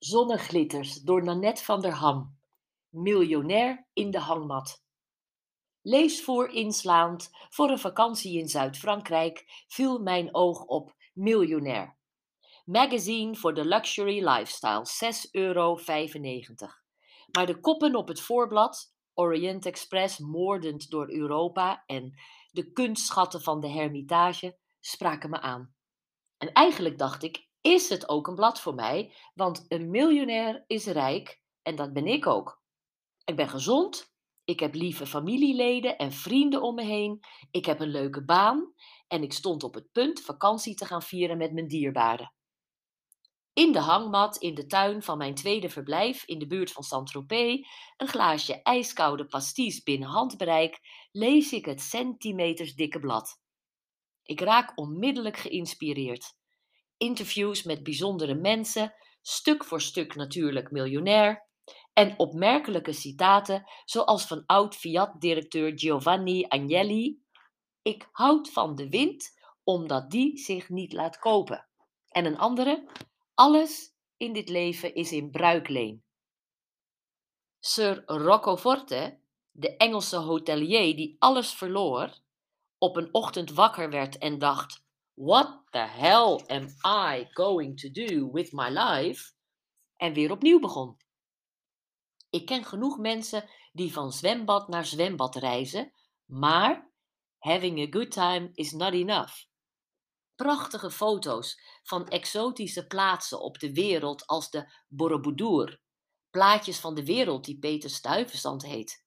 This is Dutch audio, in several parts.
Zonneglitters door Nanette van der Ham. Miljonair in de hangmat. Leesvoer inslaand voor een vakantie in Zuid-Frankrijk viel mijn oog op Miljonair. Magazine voor de luxury lifestyle, 6,95 euro. Maar de koppen op het voorblad, Orient Express moordend door Europa en de kunstschatten van de Hermitage, spraken me aan. En eigenlijk dacht ik, is het ook een blad voor mij, want een miljonair is rijk en dat ben ik ook. Ik ben gezond, ik heb lieve familieleden en vrienden om me heen, ik heb een leuke baan en ik stond op het punt vakantie te gaan vieren met mijn dierbaren. In de hangmat in de tuin van mijn tweede verblijf in de buurt van Saint-Tropez, een glaasje ijskoude pasties binnen handbereik, lees ik het centimeters dikke blad. Ik raak onmiddellijk geïnspireerd interviews met bijzondere mensen, stuk voor stuk natuurlijk miljonair, en opmerkelijke citaten, zoals van oud-Fiat-directeur Giovanni Agnelli: Ik houd van de wind omdat die zich niet laat kopen. En een andere: Alles in dit leven is in bruikleen. Sir Roccoforte, de Engelse hotelier die alles verloor, op een ochtend wakker werd en dacht: What the hell am I going to do with my life? En weer opnieuw begon. Ik ken genoeg mensen die van zwembad naar zwembad reizen, maar having a good time is not enough. Prachtige foto's van exotische plaatsen op de wereld als de Borobudur. Plaatjes van de wereld die Peter Stuyvesant heet.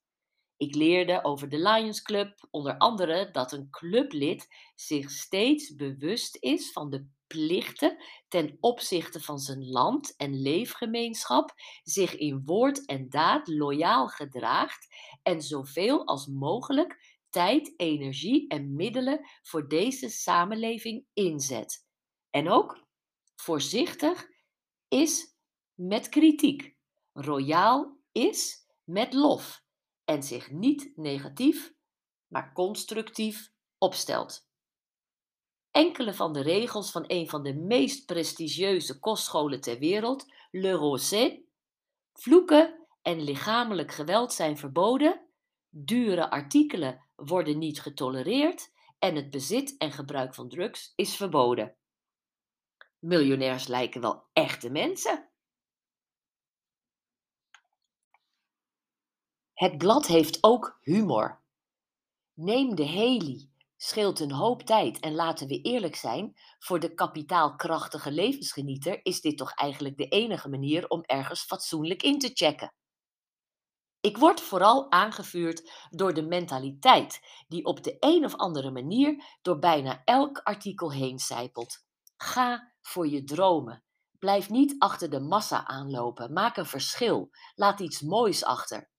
Ik leerde over de Lions Club onder andere dat een clublid zich steeds bewust is van de plichten ten opzichte van zijn land en leefgemeenschap, zich in woord en daad loyaal gedraagt en zoveel als mogelijk tijd, energie en middelen voor deze samenleving inzet. En ook voorzichtig is met kritiek, royaal is met lof en zich niet negatief, maar constructief opstelt. Enkele van de regels van een van de meest prestigieuze kostscholen ter wereld, Le Rosé, vloeken en lichamelijk geweld zijn verboden, dure artikelen worden niet getolereerd en het bezit en gebruik van drugs is verboden. Miljonairs lijken wel echte mensen. Het blad heeft ook humor. Neem de heli, scheelt een hoop tijd en laten we eerlijk zijn, voor de kapitaalkrachtige levensgenieter is dit toch eigenlijk de enige manier om ergens fatsoenlijk in te checken. Ik word vooral aangevuurd door de mentaliteit die op de een of andere manier door bijna elk artikel heen zijpelt. Ga voor je dromen. Blijf niet achter de massa aanlopen. Maak een verschil. Laat iets moois achter.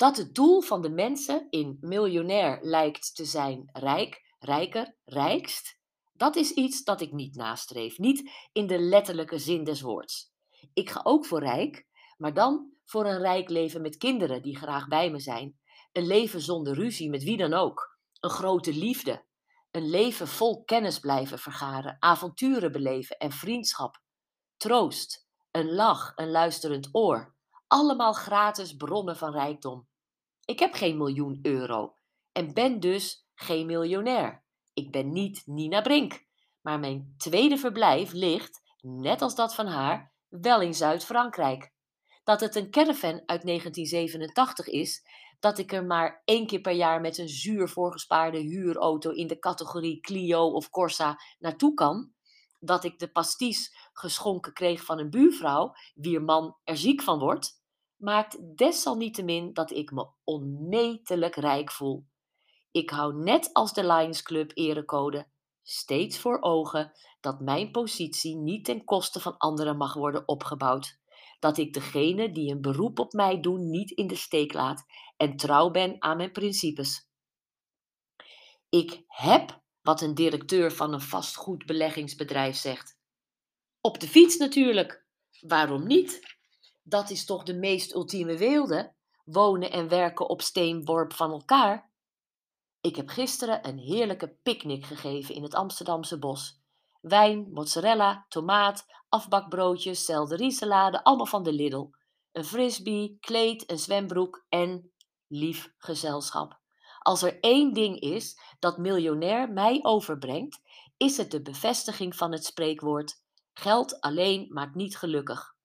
Dat het doel van de mensen in miljonair lijkt te zijn rijk, rijker, rijkst, dat is iets dat ik niet nastreef. Niet in de letterlijke zin des woords. Ik ga ook voor rijk, maar dan voor een rijk leven met kinderen die graag bij me zijn. Een leven zonder ruzie met wie dan ook. Een grote liefde. Een leven vol kennis blijven vergaren, avonturen beleven en vriendschap. Troost, een lach, een luisterend oor. Allemaal gratis bronnen van rijkdom. Ik heb geen miljoen euro en ben dus geen miljonair. Ik ben niet Nina Brink, maar mijn tweede verblijf ligt, net als dat van haar, wel in Zuid-Frankrijk. Dat het een caravan uit 1987 is, dat ik er maar één keer per jaar met een zuur voorgespaarde huurauto in de categorie Clio of Corsa naartoe kan, dat ik de pasties geschonken kreeg van een buurvrouw, wier man er ziek van wordt, maakt desalniettemin dat ik me onmetelijk rijk voel. Ik hou net als de Lions Club erecode steeds voor ogen dat mijn positie niet ten koste van anderen mag worden opgebouwd. Dat ik degene die een beroep op mij doen niet in de steek laat en trouw ben aan mijn principes. Ik heb wat een directeur van een vastgoedbeleggingsbedrijf zegt. Op de fiets natuurlijk. Waarom niet? Dat is toch de meest ultieme weelde? Wonen en werken op steenworp van elkaar? Ik heb gisteren een heerlijke picknick gegeven in het Amsterdamse bos. Wijn, mozzarella, tomaat, afbakbroodjes, selderiesalade, allemaal van de Lidl. Een frisbee, kleed, een zwembroek en lief gezelschap. Als er één ding is dat miljonair mij overbrengt, is het de bevestiging van het spreekwoord: geld alleen maakt niet gelukkig.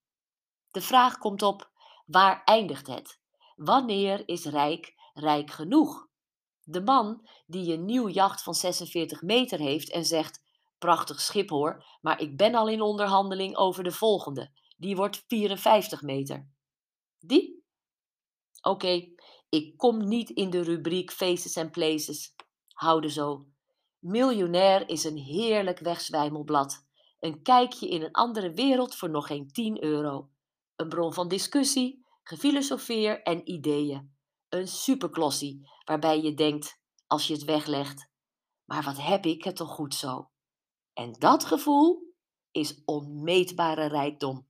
De vraag komt op: waar eindigt het? Wanneer is rijk rijk genoeg? De man die een nieuw jacht van 46 meter heeft en zegt: Prachtig schip hoor, maar ik ben al in onderhandeling over de volgende. Die wordt 54 meter. Die? Oké, ik kom niet in de rubriek Faces and Places. Houden zo. Miljonair is een heerlijk wegzwijmelblad. Een kijkje in een andere wereld voor nog geen 10 euro. Een bron van discussie, gefilosofeer en ideeën. Een superklossie waarbij je denkt, als je het weglegt, maar wat heb ik het toch goed zo. En dat gevoel is onmeetbare rijkdom.